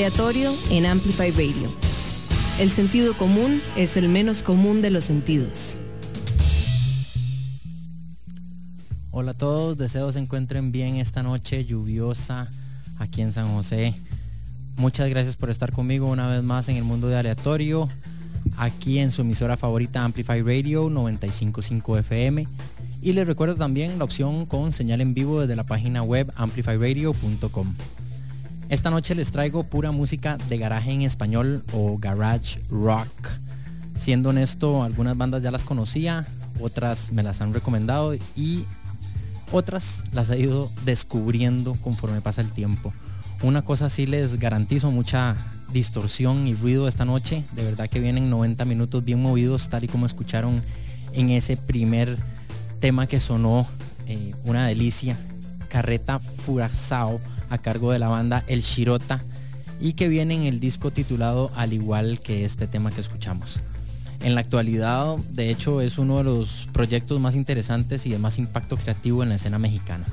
Aleatorio en Amplify Radio. El sentido común es el menos común de los sentidos. Hola a todos, deseo se encuentren bien esta noche lluviosa aquí en San José. Muchas gracias por estar conmigo una vez más en el mundo de aleatorio, aquí en su emisora favorita Amplify Radio 955 FM. Y les recuerdo también la opción con señal en vivo desde la página web amplifyradio.com. Esta noche les traigo pura música de garaje en español o garage rock. Siendo honesto, algunas bandas ya las conocía, otras me las han recomendado y otras las he ido descubriendo conforme pasa el tiempo. Una cosa sí les garantizo, mucha distorsión y ruido esta noche. De verdad que vienen 90 minutos bien movidos, tal y como escucharon en ese primer tema que sonó, eh, una delicia, Carreta Furazao a cargo de la banda El Shirota y que viene en el disco titulado al igual que este tema que escuchamos. En la actualidad, de hecho, es uno de los proyectos más interesantes y de más impacto creativo en la escena mexicana.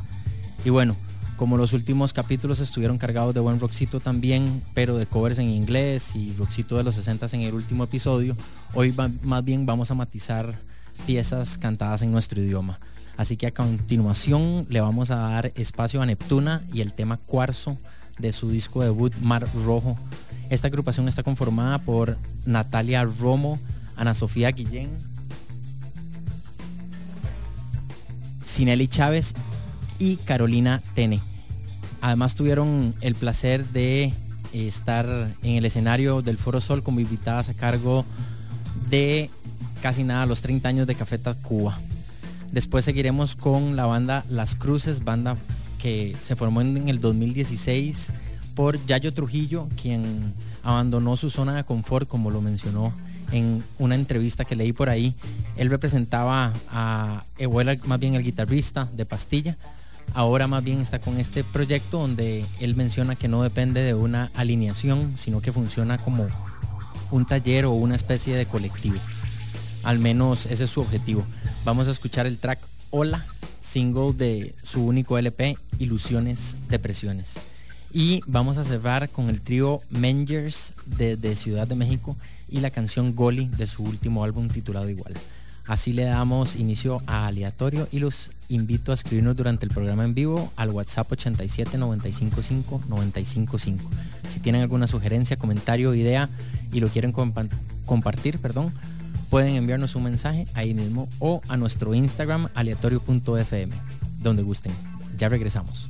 Y bueno, como los últimos capítulos estuvieron cargados de buen rockcito también, pero de covers en inglés y rockcito de los 60 en el último episodio, hoy más bien vamos a matizar piezas cantadas en nuestro idioma. Así que a continuación le vamos a dar espacio a Neptuna y el tema Cuarzo de su disco debut Mar Rojo. Esta agrupación está conformada por Natalia Romo, Ana Sofía Guillén, Sinelli Chávez y Carolina Tene. Además tuvieron el placer de estar en el escenario del Foro Sol como invitadas a cargo de casi nada los 30 años de Café Cuba. Después seguiremos con la banda Las Cruces, banda que se formó en el 2016 por Yayo Trujillo, quien abandonó su zona de confort, como lo mencionó en una entrevista que leí por ahí. Él representaba a Evuela, más bien el guitarrista de Pastilla. Ahora más bien está con este proyecto donde él menciona que no depende de una alineación, sino que funciona como un taller o una especie de colectivo. Al menos ese es su objetivo. Vamos a escuchar el track Hola, single de su único LP, Ilusiones, Depresiones. Y vamos a cerrar con el trío Mengers de, Ciudad de México y la canción Goli de su último álbum titulado igual. Así le damos inicio a aleatorio y los invito a escribirnos durante el programa en vivo al WhatsApp 87 955 955. Si tienen alguna sugerencia, comentario, idea y lo quieren compartir, perdón, pueden enviarnos un mensaje ahí mismo o a nuestro Instagram aleatorio.fm, donde gusten. Ya regresamos.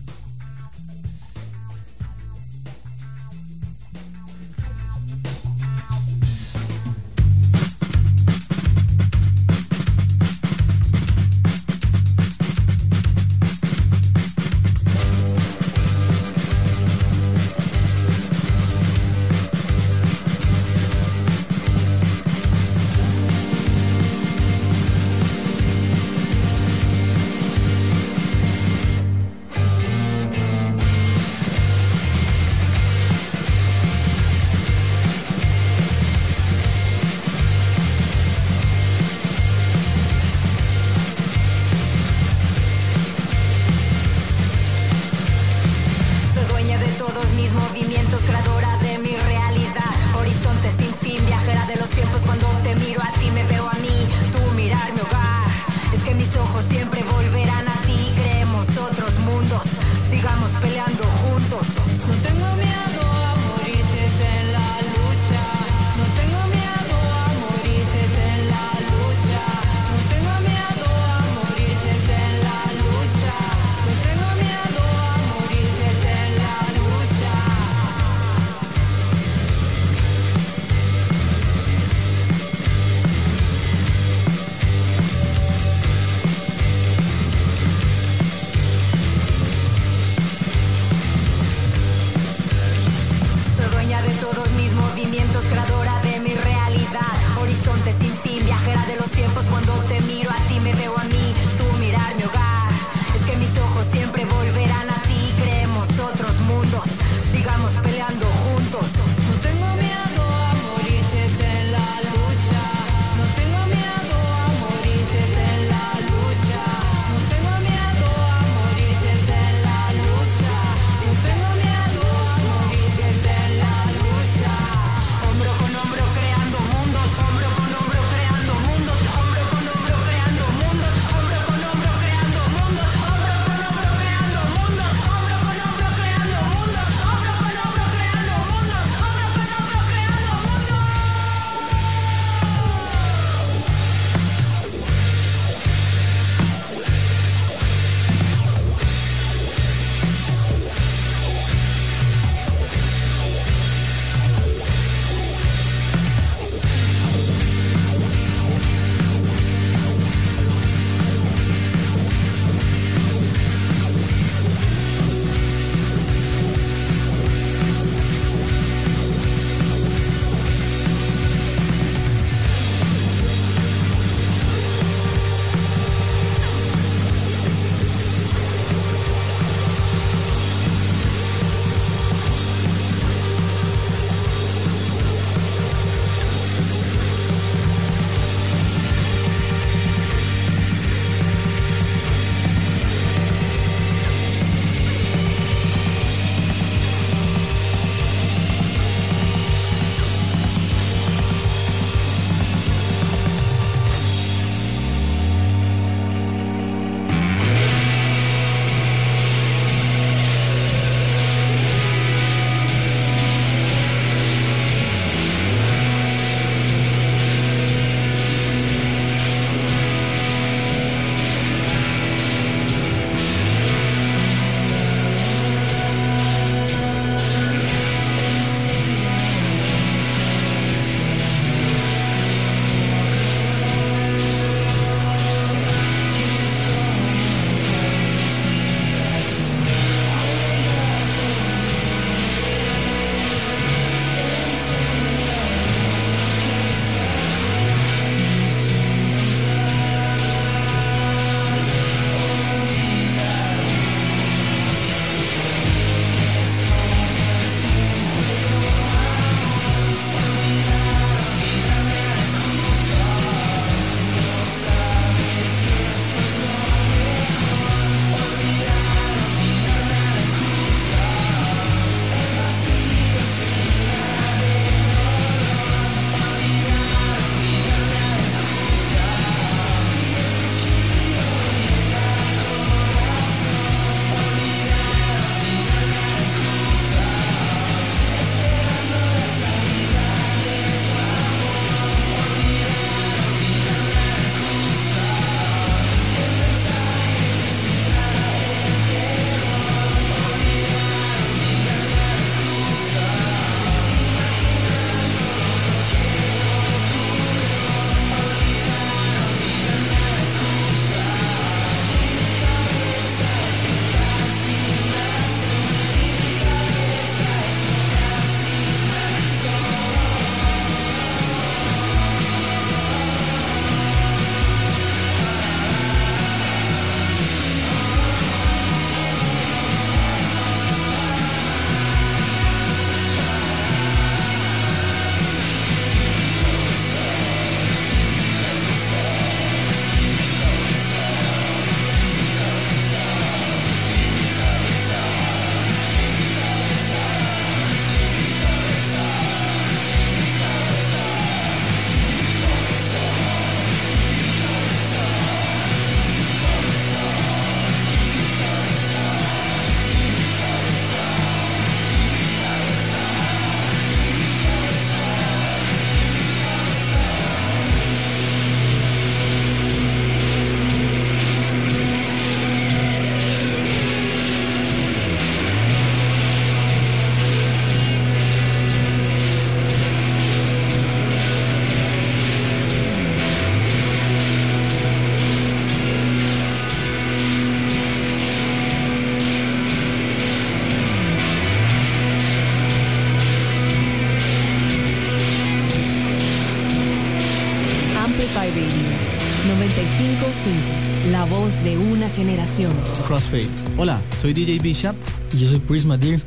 Generación. Crossfade. Hola, soy DJ Bishop. Y yo soy Prisma Deer.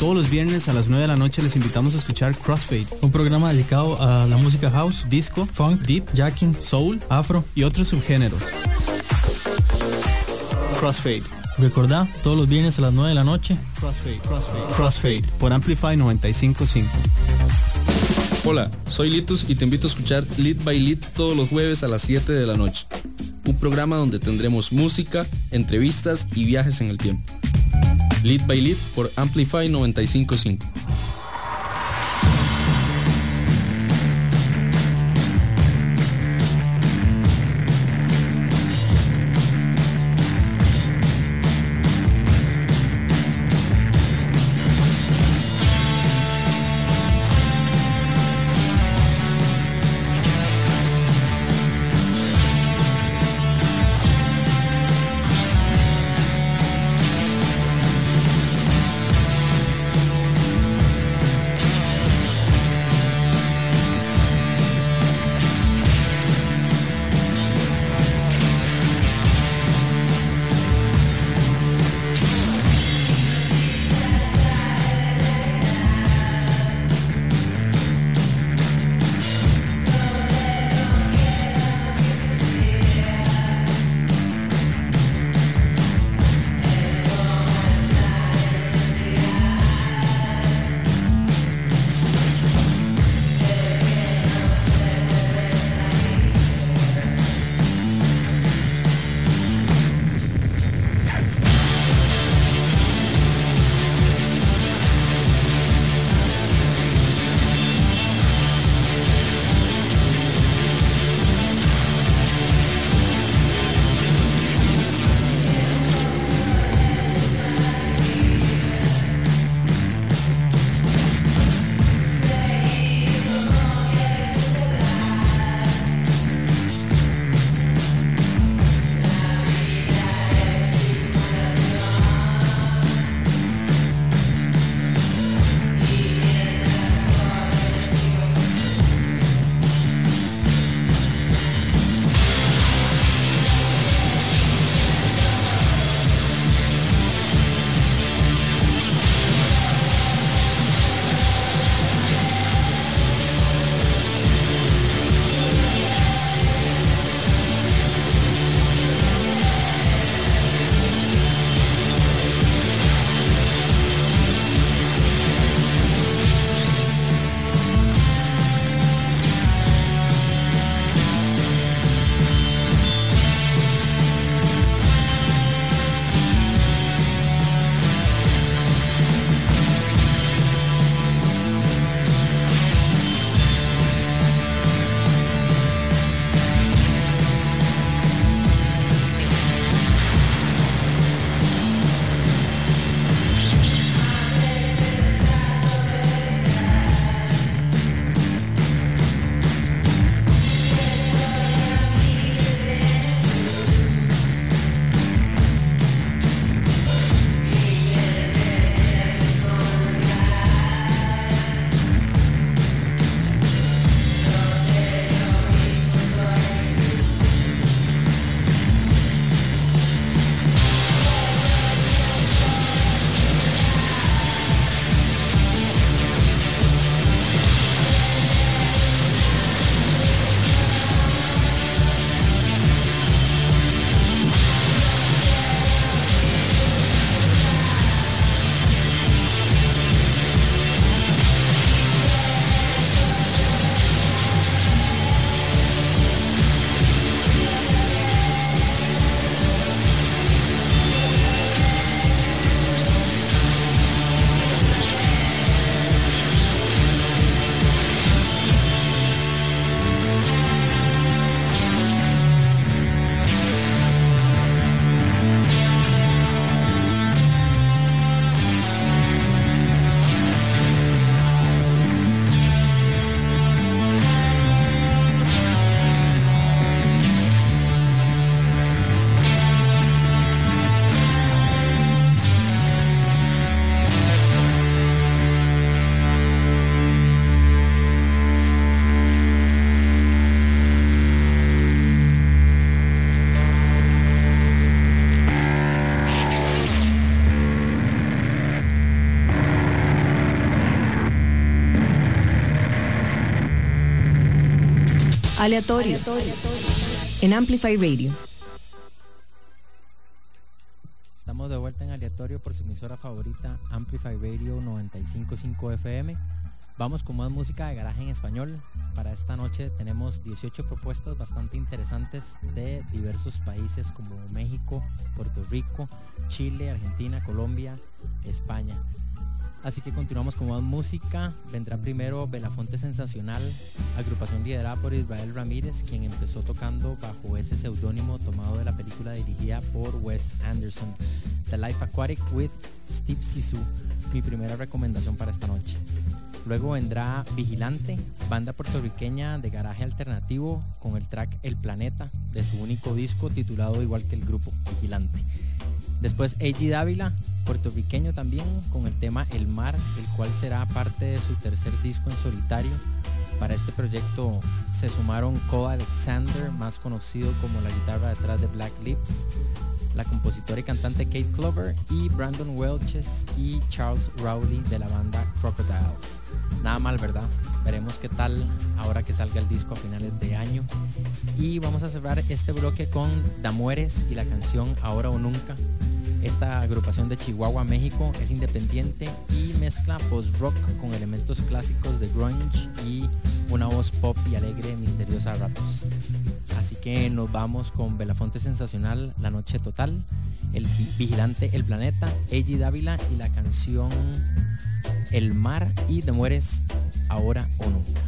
Todos los viernes a las 9 de la noche les invitamos a escuchar Crossfade, un programa dedicado a la música house, disco, funk, deep, jacking, soul, afro y otros subgéneros. Crossfade. Recordá, todos los viernes a las 9 de la noche. Crossfade, Crossfade, Crossfade por Amplify 955. Hola, soy Litus y te invito a escuchar Lead by Lead todos los jueves a las 7 de la noche. Un programa donde tendremos música, entrevistas y viajes en el tiempo. Lead by Lead por Amplify 955. Aleatorio. En Amplify Radio. Estamos de vuelta en aleatorio por su emisora favorita Amplify Radio 955 FM. Vamos con más música de garaje en español. Para esta noche tenemos 18 propuestas bastante interesantes de diversos países como México, Puerto Rico, Chile, Argentina, Colombia, España. Así que continuamos con más música. Vendrá primero Belafonte Sensacional, agrupación liderada por Israel Ramírez, quien empezó tocando bajo ese seudónimo tomado de la película dirigida por Wes Anderson, The Life Aquatic with Steve Sisu, mi primera recomendación para esta noche. Luego vendrá Vigilante, banda puertorriqueña de garaje alternativo con el track El Planeta de su único disco titulado igual que el grupo, Vigilante. Después A.G. Dávila, puertorriqueño también, con el tema El Mar, el cual será parte de su tercer disco en solitario. Para este proyecto se sumaron Cole Alexander, más conocido como la guitarra detrás de Black Lips, la compositora y cantante Kate Clover y Brandon Welches y Charles Rowley de la banda Crocodiles. Nada mal, ¿verdad? Veremos qué tal ahora que salga el disco a finales de año. Y vamos a cerrar este bloque con Damueres y la canción Ahora o Nunca. Esta agrupación de Chihuahua, México es independiente y mezcla post-rock con elementos clásicos de grunge y una voz pop y alegre, misteriosa a ratos. Así que nos vamos con Belafonte Sensacional, La Noche Total, El Vigilante, El Planeta, Eiji Dávila y la canción El Mar y Te Mueres Ahora o Nunca.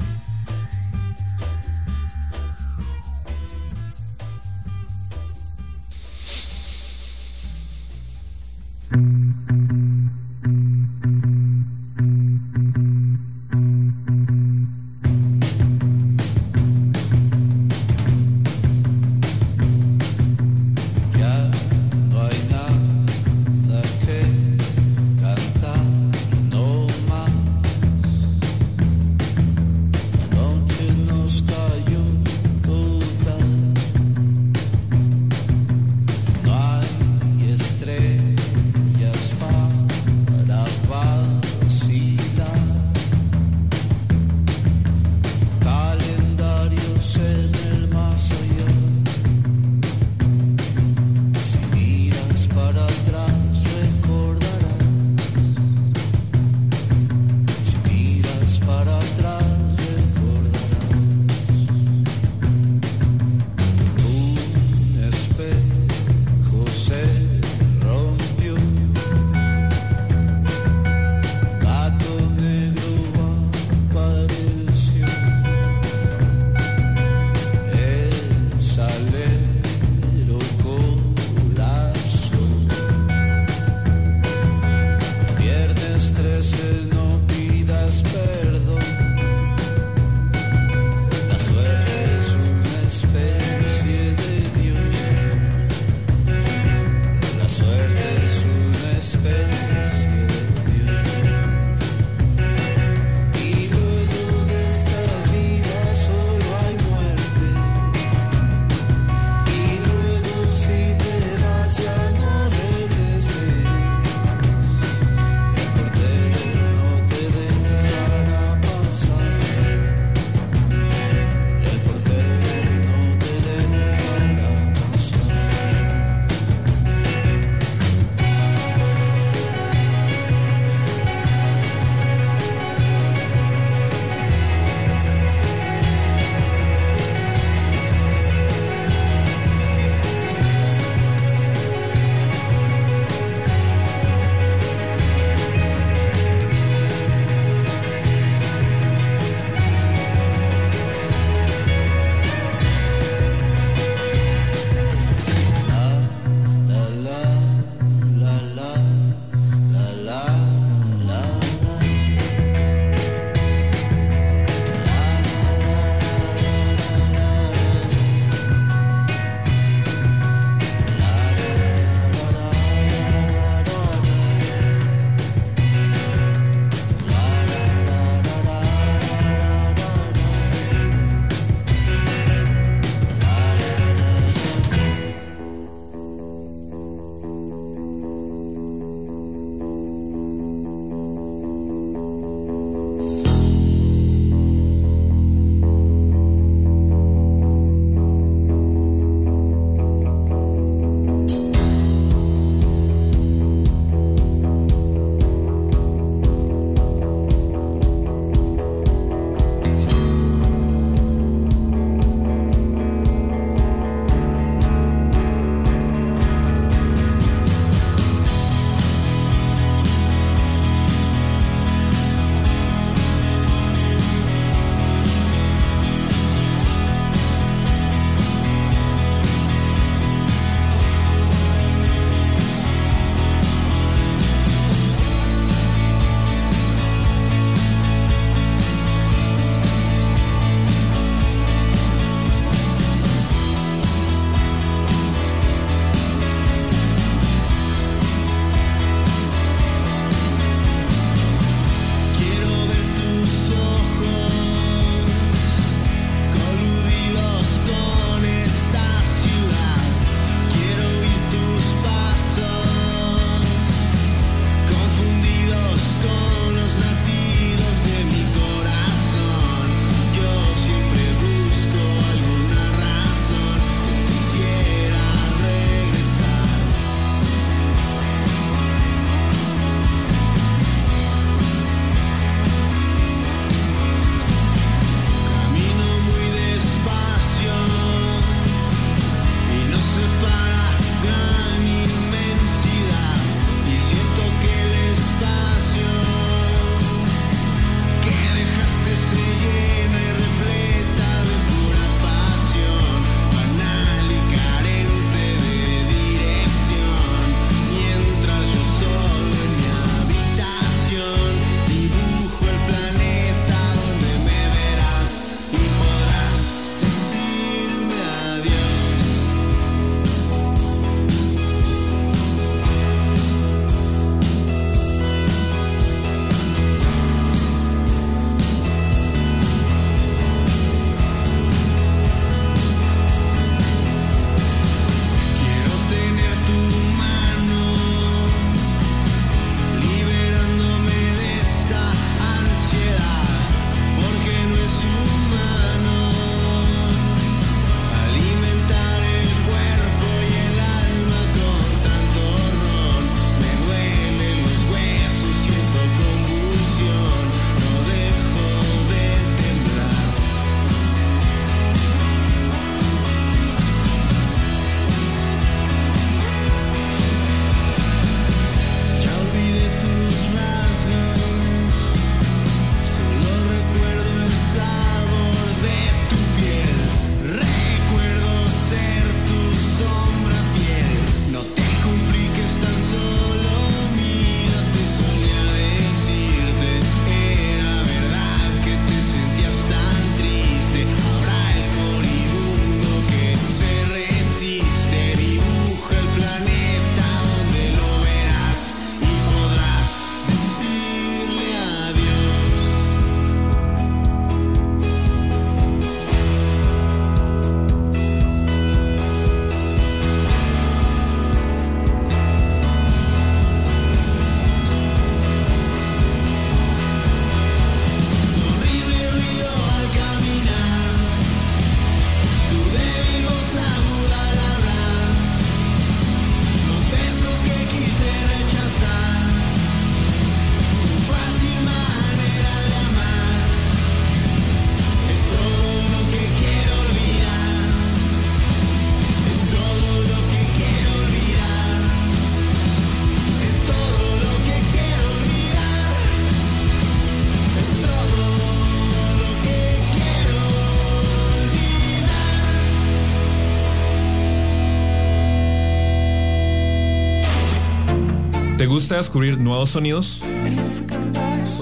A descubrir nuevos sonidos?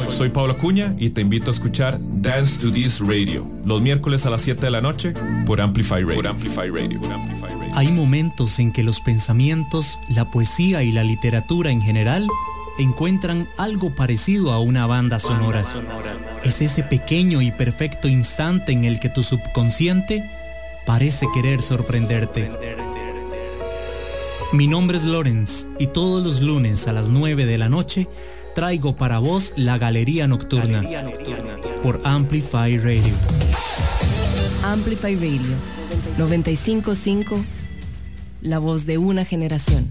Soy Pablo Cuña y te invito a escuchar Dance to This Radio los miércoles a las 7 de la noche por Amplify Radio. Hay momentos en que los pensamientos, la poesía y la literatura en general encuentran algo parecido a una banda sonora. Es ese pequeño y perfecto instante en el que tu subconsciente parece querer sorprenderte. Mi nombre es Lorenz y todos los lunes a las 9 de la noche traigo para vos la Galería Nocturna, por Amplify Radio. Amplify Radio 955, la voz de una generación.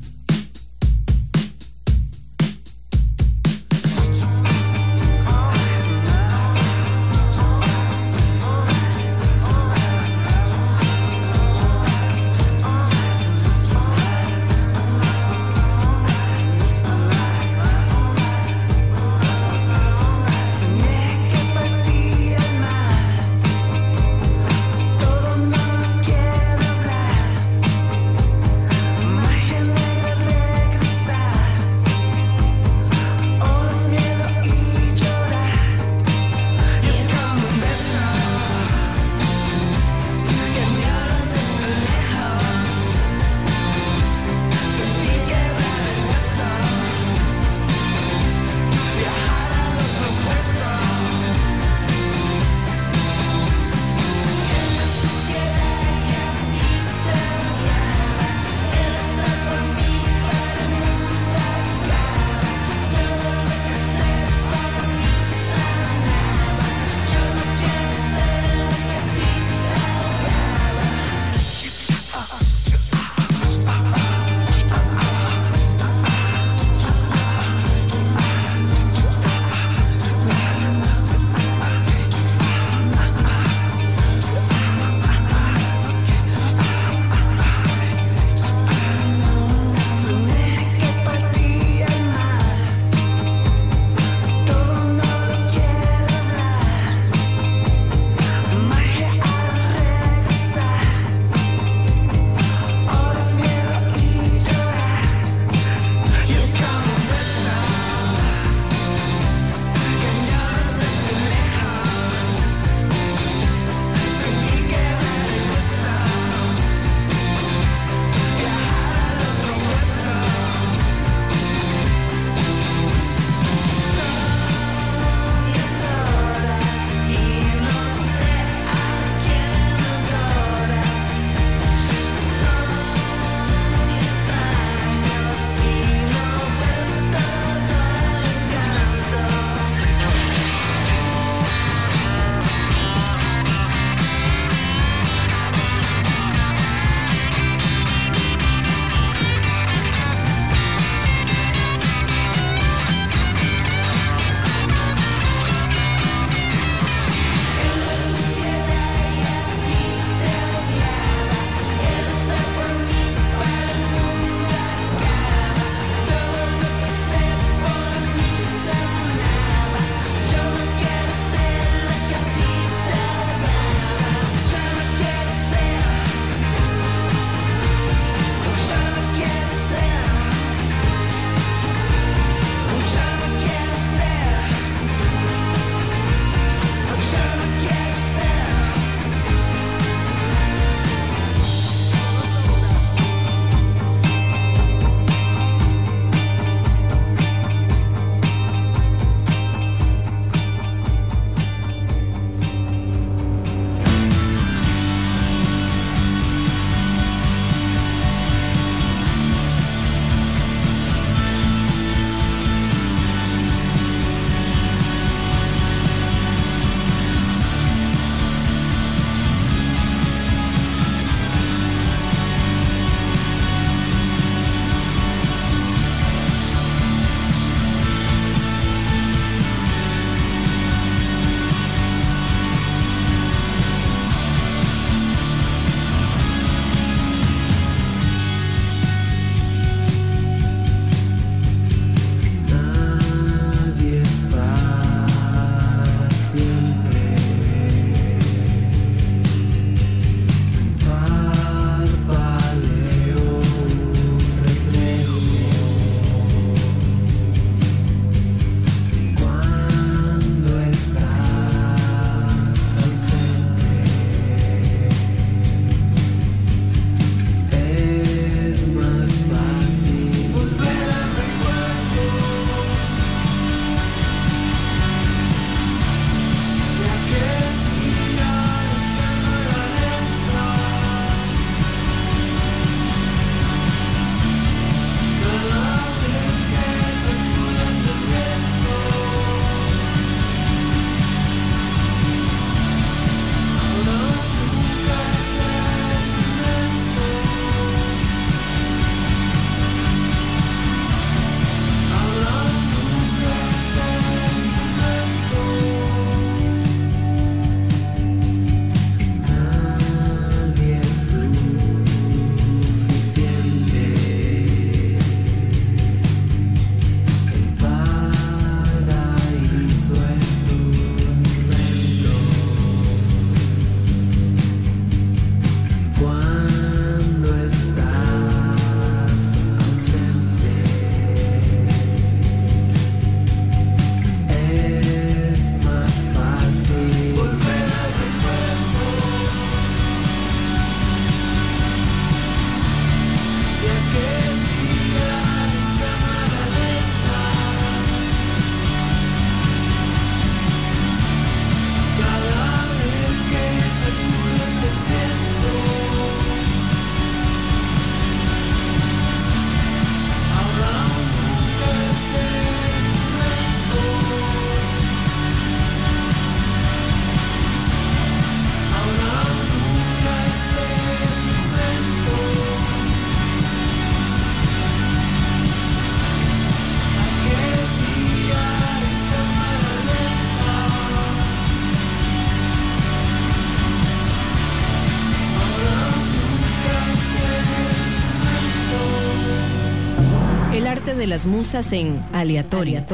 De las musas en Aleatoria.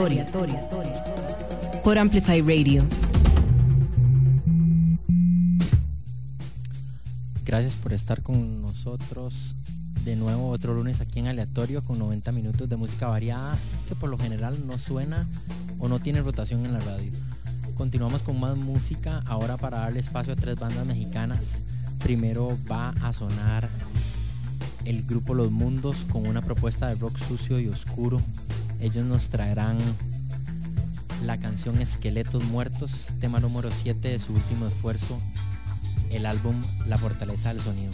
Por Amplify Radio. Gracias por estar con nosotros de nuevo otro lunes aquí en Aleatorio con 90 minutos de música variada que por lo general no suena o no tiene rotación en la radio. Continuamos con más música ahora para darle espacio a tres bandas mexicanas. Primero va a sonar el grupo Los Mundos con una propuesta de rock sucio y oscuro. Ellos nos traerán la canción Esqueletos Muertos, tema número 7 de su último esfuerzo, el álbum La Fortaleza del Sonido.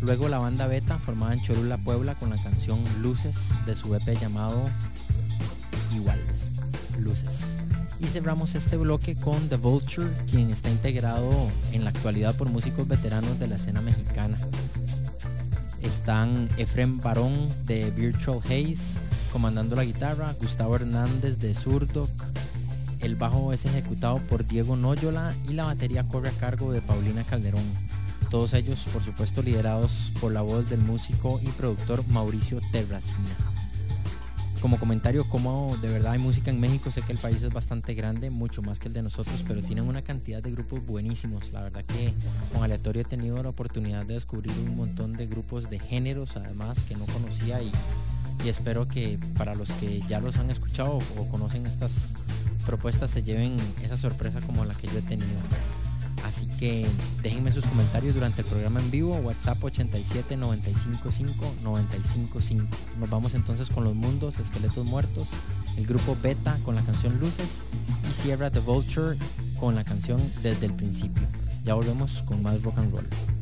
Luego la banda Beta, formada en Cholula, Puebla, con la canción Luces de su EP llamado Igual, Luces. Y cerramos este bloque con The Vulture, quien está integrado en la actualidad por músicos veteranos de la escena mexicana. Están Efrem Barón de Virtual Haze comandando la guitarra, Gustavo Hernández de Surdoc, el bajo es ejecutado por Diego Noyola y la batería corre a cargo de Paulina Calderón. Todos ellos, por supuesto, liderados por la voz del músico y productor Mauricio Terracina. Como comentario, como de verdad hay música en México, sé que el país es bastante grande, mucho más que el de nosotros, pero tienen una cantidad de grupos buenísimos. La verdad que con aleatorio he tenido la oportunidad de descubrir un montón de grupos de géneros, además, que no conocía y, y espero que para los que ya los han escuchado o conocen estas propuestas se lleven esa sorpresa como la que yo he tenido. Así que déjenme sus comentarios durante el programa en vivo, WhatsApp 87 955 955. Nos vamos entonces con los mundos, esqueletos muertos, el grupo Beta con la canción Luces y Sierra the Vulture con la canción Desde el principio. Ya volvemos con más rock and roll.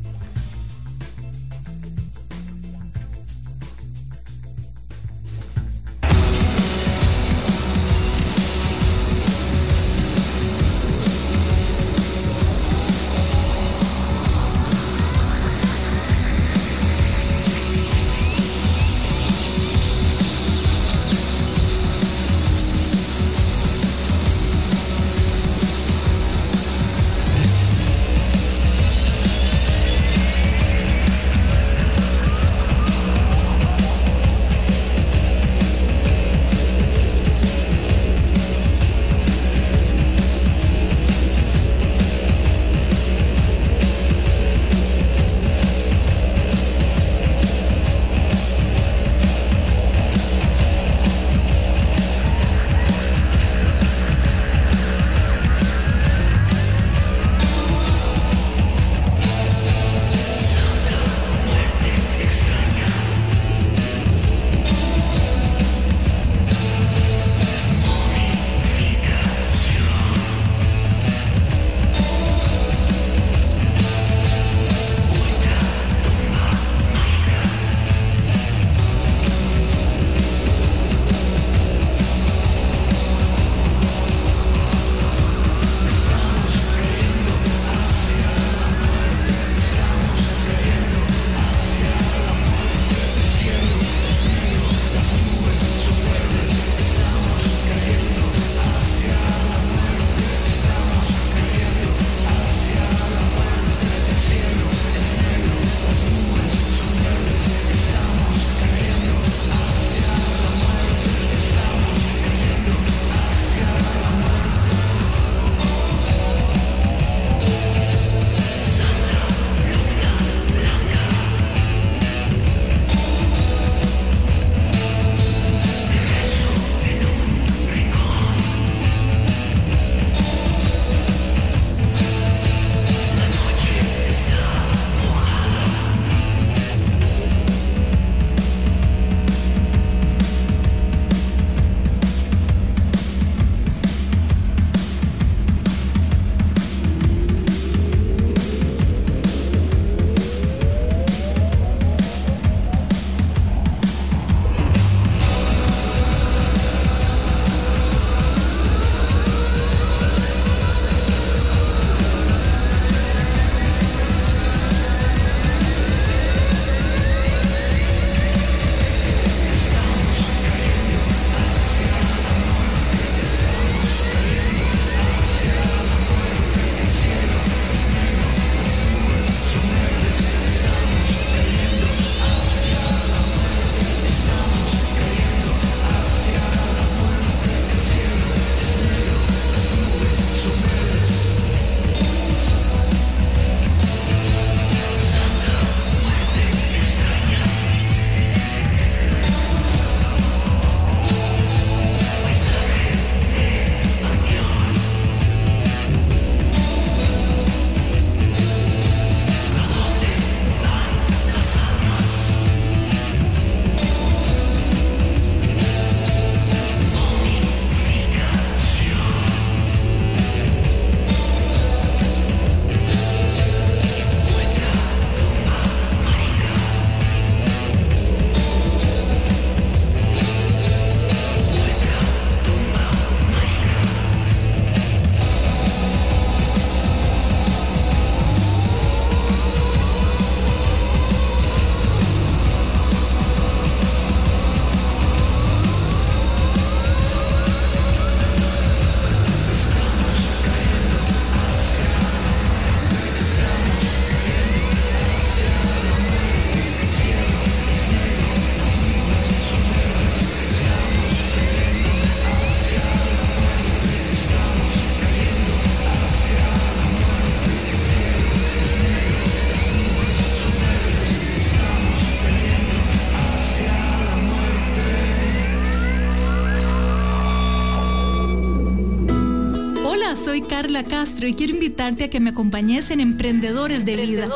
Castro y quiero invitarte a que me acompañes en Emprendedores de, Vida,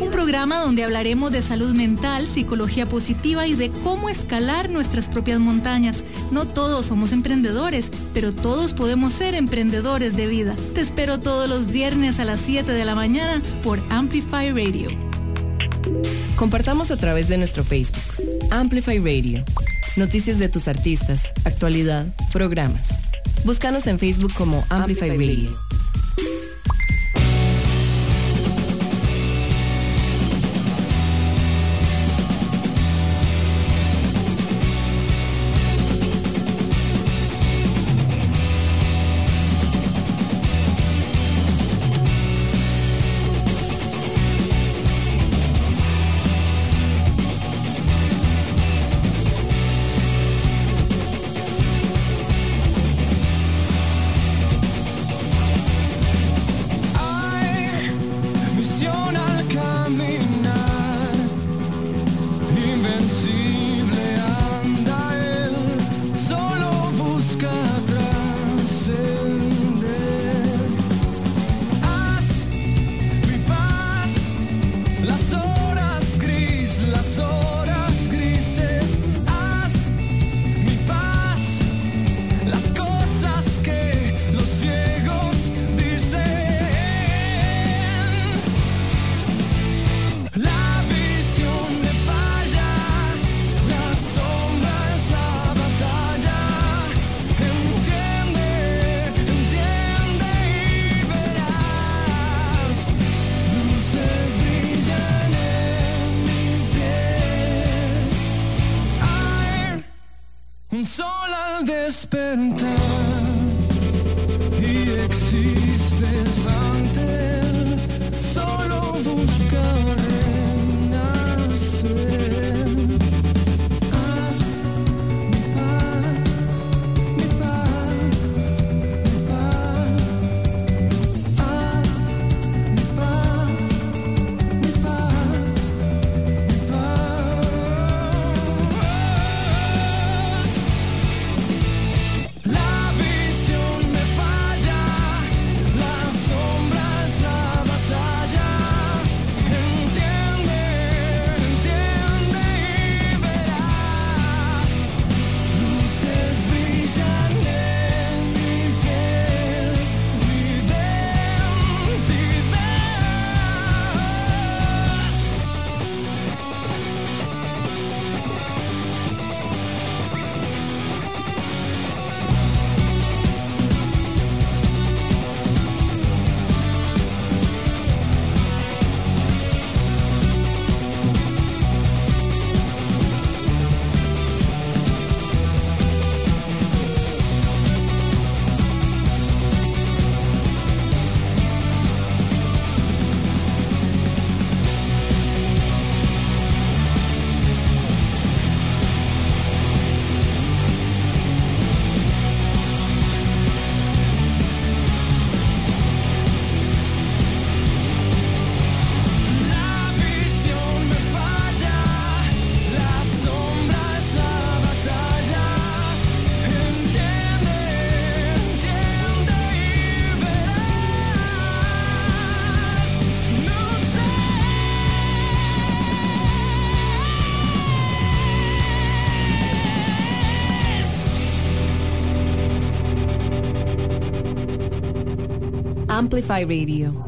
un programa donde hablaremos de salud mental, psicología positiva y de cómo escalar nuestras propias montañas. No todos somos emprendedores, pero todos podemos ser emprendedores de vida. Te espero todos los viernes a las 7 de la mañana por Amplify Radio. Compartamos a través de nuestro Facebook, Amplify Radio. Noticias de tus artistas, actualidad, programas. Búscanos en Facebook como Amplify, Radio. Amplify Radio.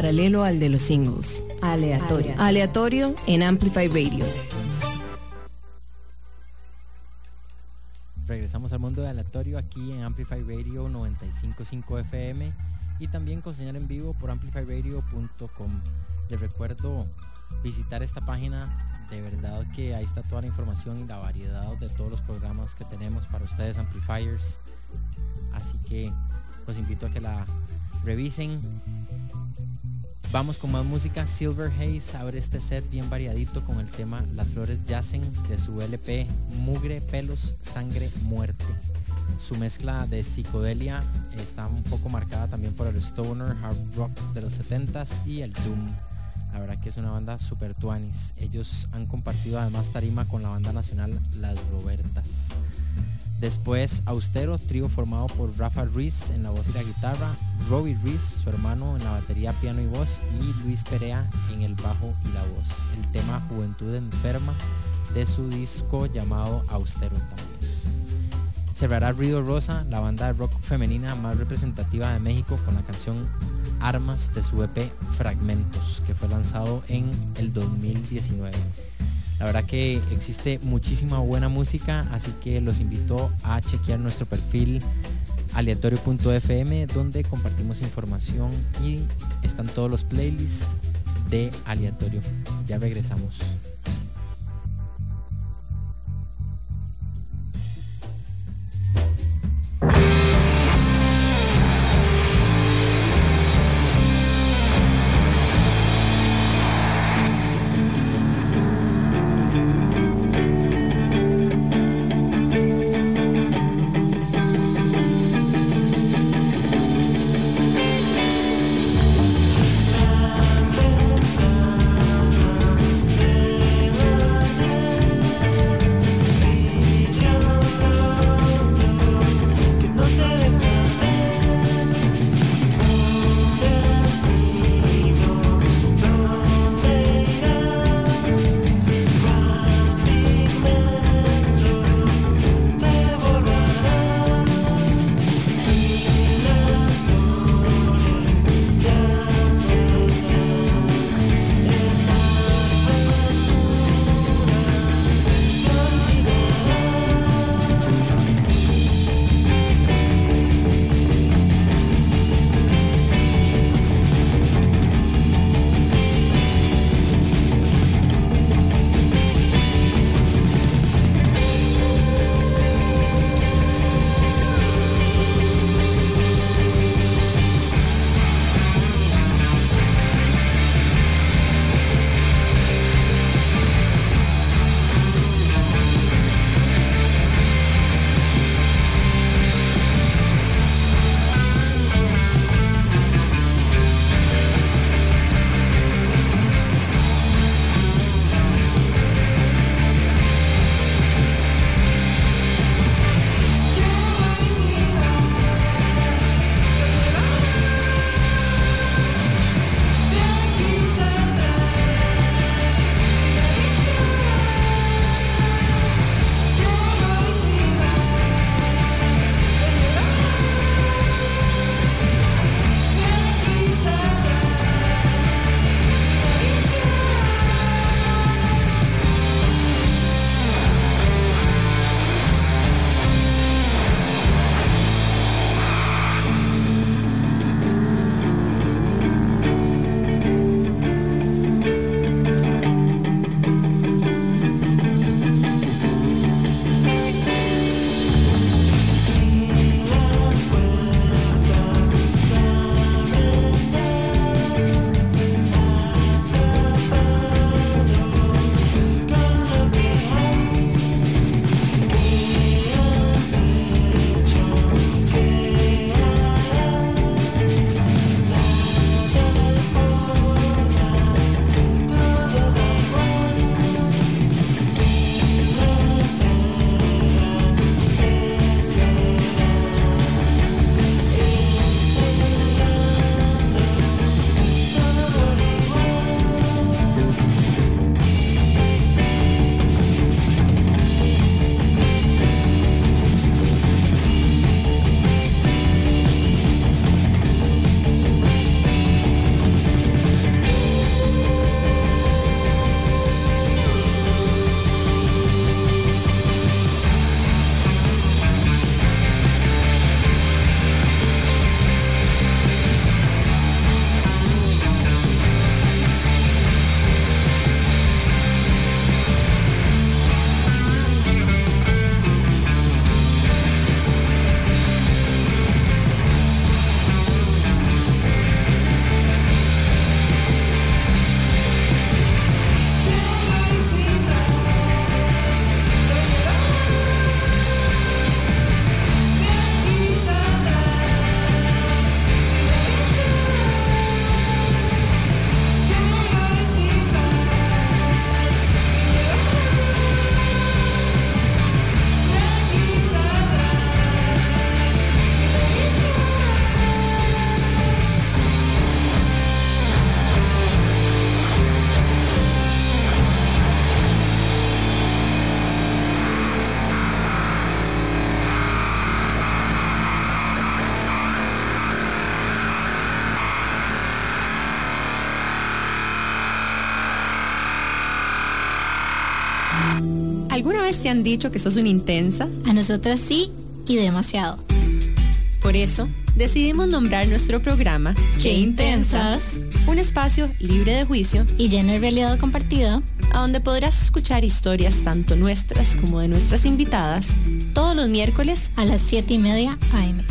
Paralelo al de los singles. Aleatorio. Aleatorio en Amplify Radio. Regresamos al mundo de aleatorio aquí en Amplify Radio 955 FM y también con señal en vivo por amplifyradio.com. Les recuerdo visitar esta página, de verdad que ahí está toda la información y la variedad de todos los programas que tenemos para ustedes amplifiers. Así que los invito a que la revisen Vamos con más música. Silver Haze abre este set bien variadito con el tema Las flores yacen de su LP Mugre, pelos, sangre, muerte. Su mezcla de psicodelia está un poco marcada también por el stoner, hard rock de los 70s y el doom. La verdad que es una banda super tuanis. Ellos han compartido además tarima con la banda nacional Las Robertas. Después Austero, trío formado por Rafa Ruiz en la voz y la guitarra, Robbie Ruiz, su hermano en la batería, piano y voz, y Luis Perea en el bajo y la voz. El tema Juventud Enferma de su disco llamado Austero también. Cerrará Ruido Rosa, la banda de rock femenina más representativa de México, con la canción Armas de su EP Fragmentos, que fue lanzado en el 2019. La verdad que existe muchísima buena música, así que los invito a chequear nuestro perfil aleatorio.fm donde compartimos información y están todos los playlists de aleatorio. Ya regresamos. Te han dicho que sos una intensa? A nosotras sí y demasiado. Por eso, decidimos nombrar nuestro programa Qué intensas. Un espacio libre de juicio y lleno de realidad compartida, a donde podrás escuchar historias tanto nuestras como de nuestras invitadas todos los miércoles a las 7 y media AM.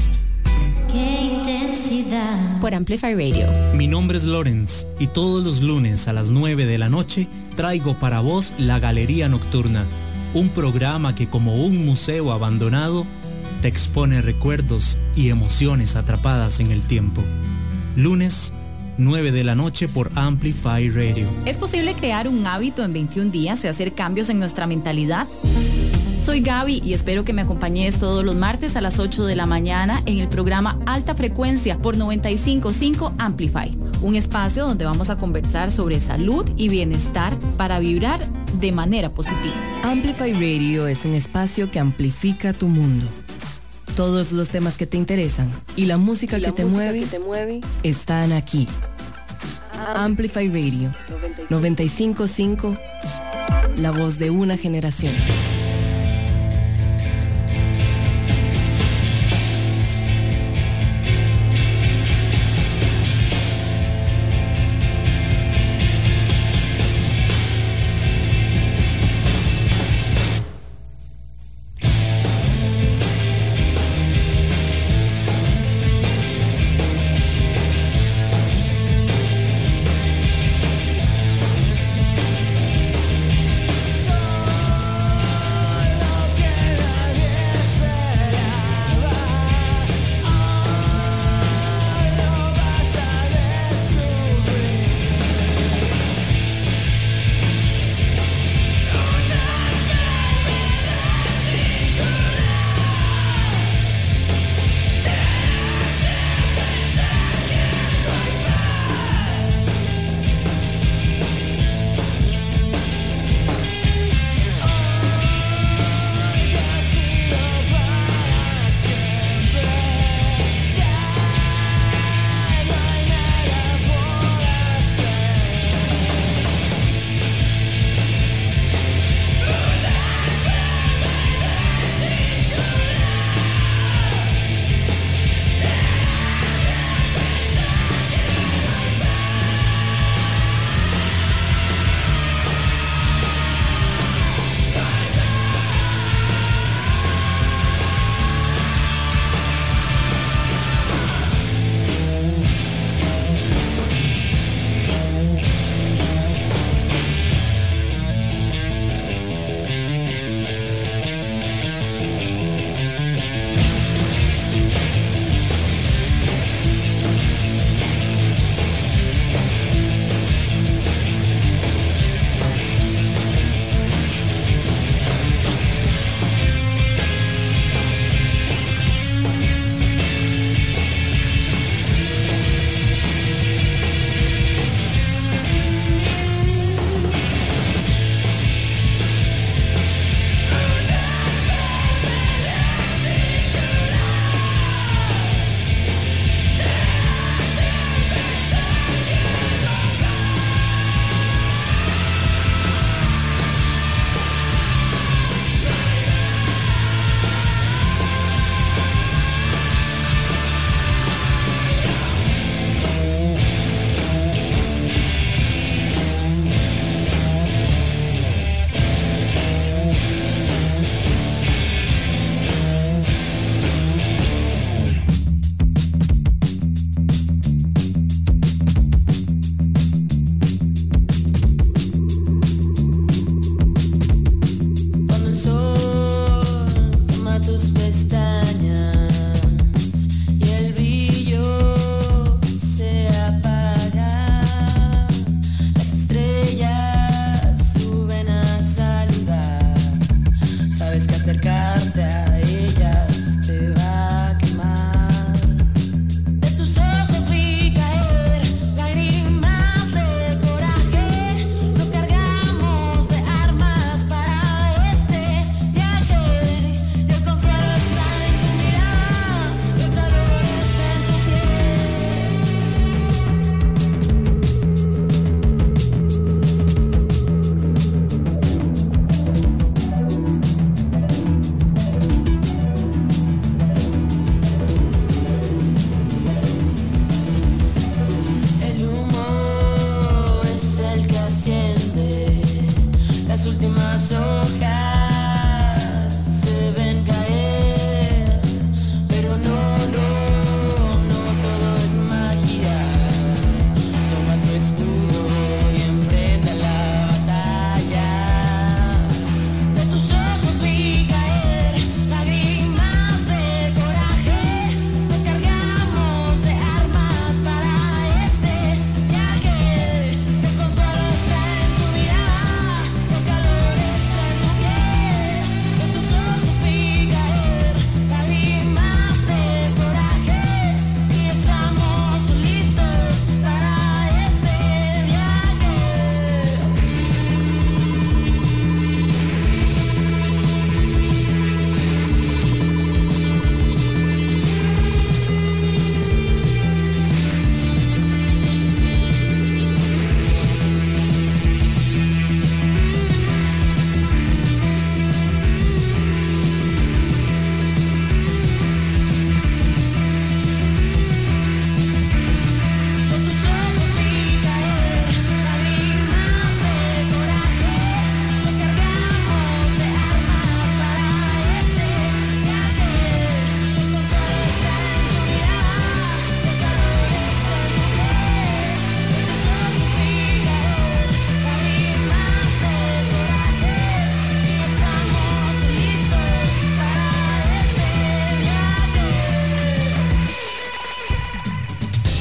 Qué intensidad. Por Amplify Radio. Mi nombre es Lorenz y todos los lunes a las 9 de la noche traigo para vos La Galería Nocturna, un programa que como un museo abandonado te expone recuerdos y emociones atrapadas en el tiempo. Lunes, 9 de la noche por Amplify Radio. ¿Es posible crear un hábito en 21 días y hacer cambios en nuestra mentalidad? Soy Gaby y espero que me acompañes todos los martes a las 8 de la mañana en el programa Alta Frecuencia por 955 Amplify, un espacio donde vamos a conversar sobre salud y bienestar para vibrar de manera positiva. Amplify Radio es un espacio que amplifica tu mundo. Todos los temas que te interesan y la música, que, te mueve, están aquí. Amplify Radio 955, la voz de una generación.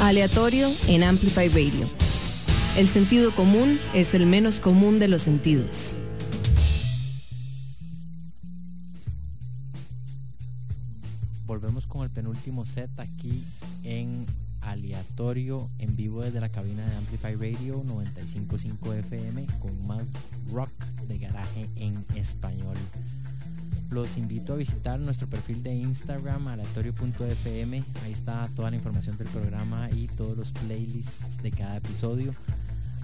Aleatorio en Amplify Radio. El sentido común es el menos común de los sentidos. Volvemos con el penúltimo set aquí en aleatorio en vivo desde la cabina de Amplify Radio 955 FM con más rock de garaje en español. Los invito a visitar nuestro perfil de Instagram aleatorio.fm. Está toda la información del programa y todos los playlists de cada episodio.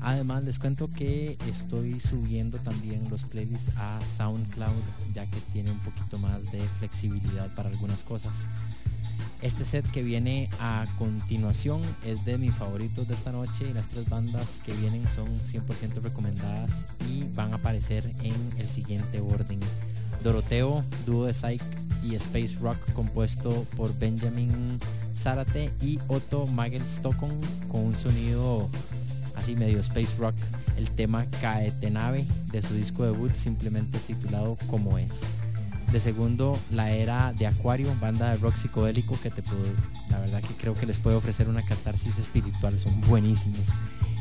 Además les cuento que estoy subiendo también los playlists a SoundCloud ya que tiene un poquito más de flexibilidad para algunas cosas. Este set que viene a continuación es de mis favoritos de esta noche y las tres bandas que vienen son 100% recomendadas y van a aparecer en el siguiente orden. Doroteo, dúo de Psych y Space Rock compuesto por Benjamin Zárate y Otto Magel Stockholm con un sonido así medio Space Rock. El tema Caetenave de su disco debut simplemente titulado Como es. De segundo, la era de Acuario, banda de rock psicodélico que te puedo, la verdad que creo que les puede ofrecer una catarsis espiritual, son buenísimos.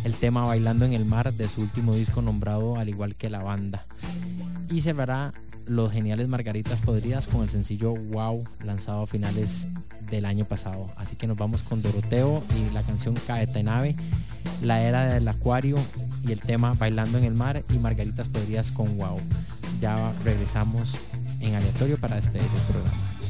El tema Bailando en el Mar de su último disco nombrado al igual que la banda. Y cerrará los geniales Margaritas Podridas con el sencillo Wow lanzado a finales del año pasado. Así que nos vamos con Doroteo y la canción Caetenave, la era del acuario y el tema Bailando en el mar y Margaritas Podridas con Wow. Ya regresamos en aleatorio para despedir el programa.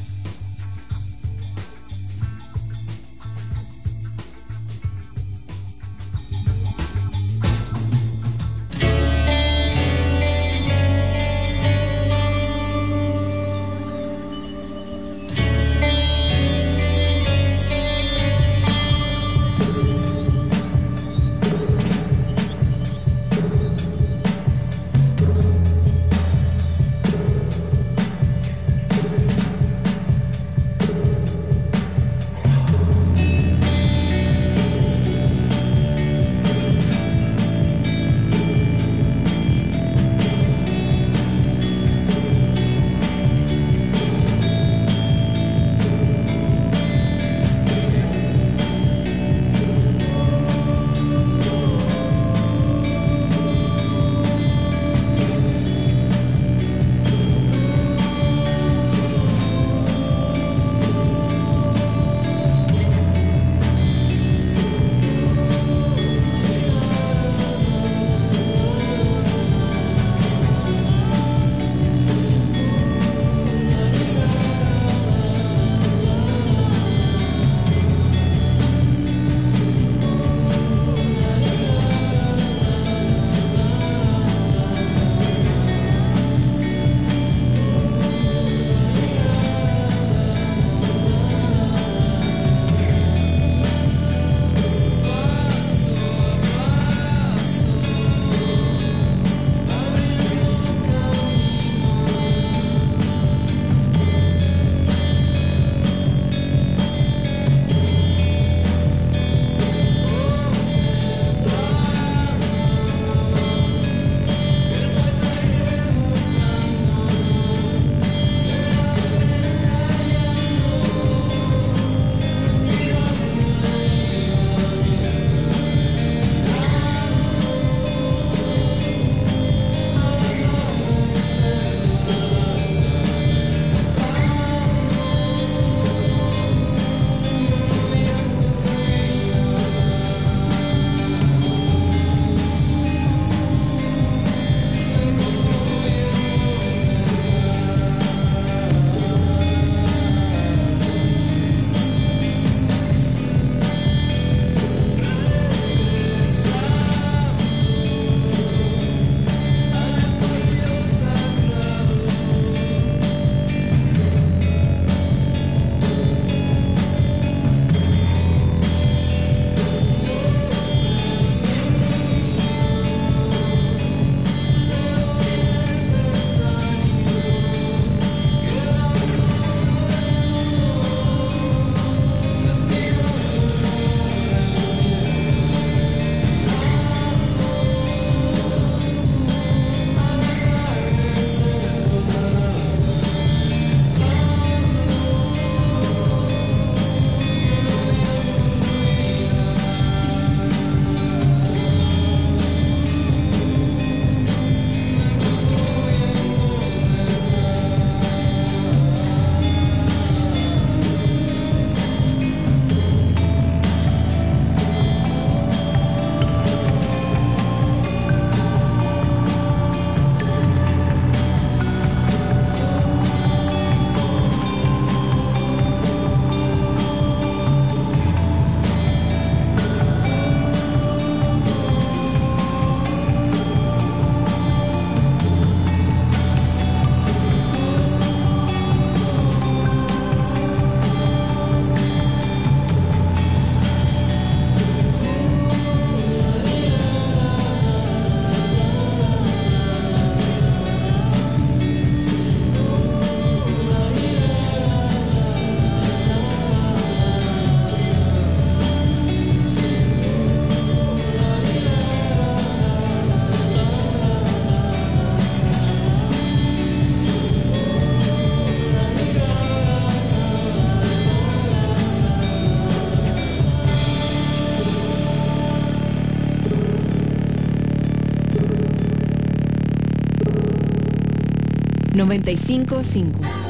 955.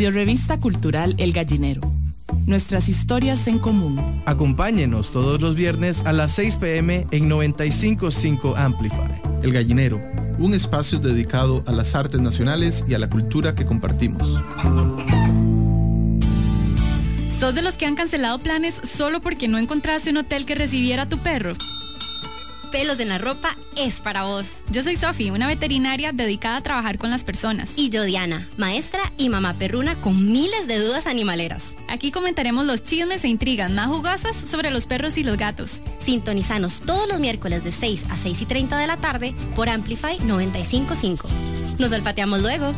Radio Revista Cultural El Gallinero. Nuestras historias en común. Acompáñenos todos los viernes a las 6 pm en 955 Amplify. El Gallinero, un espacio dedicado a las artes nacionales y a la cultura que compartimos. ¿Sos de los que han cancelado planes solo porque no encontraste un hotel que recibiera a tu perro? pelos en la ropa es para vos. Yo soy Sofi, una veterinaria dedicada a trabajar con las personas. Y yo Diana, maestra y mamá perruna con miles de dudas animaleras. Aquí comentaremos los chismes e intrigas más jugosas sobre los perros y los gatos. Sintonizanos todos los miércoles de 6 a 6 y 30 de la tarde por Amplify 955. Nos olfateamos luego.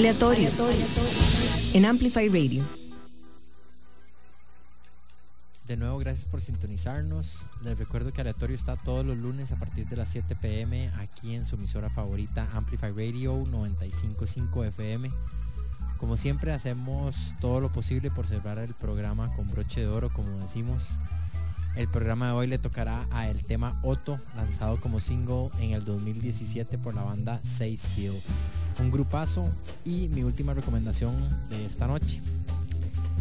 Aleatorio. En Amplify Radio. De nuevo, gracias por sintonizarnos. Les recuerdo que Aleatorio está todos los lunes a partir de las 7 pm aquí en su emisora favorita Amplify Radio 955 FM. Como siempre hacemos todo lo posible por cerrar el programa con broche de oro, como decimos. El programa de hoy le tocará a el tema Otto, lanzado como single en el 2017 por la banda 6 Steel. Un grupazo y mi última recomendación de esta noche.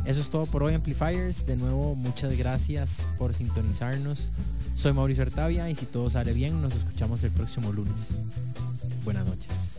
Eso es todo por hoy Amplifiers. De nuevo, muchas gracias por sintonizarnos. Soy Mauricio Artavia y si todo sale bien, nos escuchamos el próximo lunes. Buenas noches.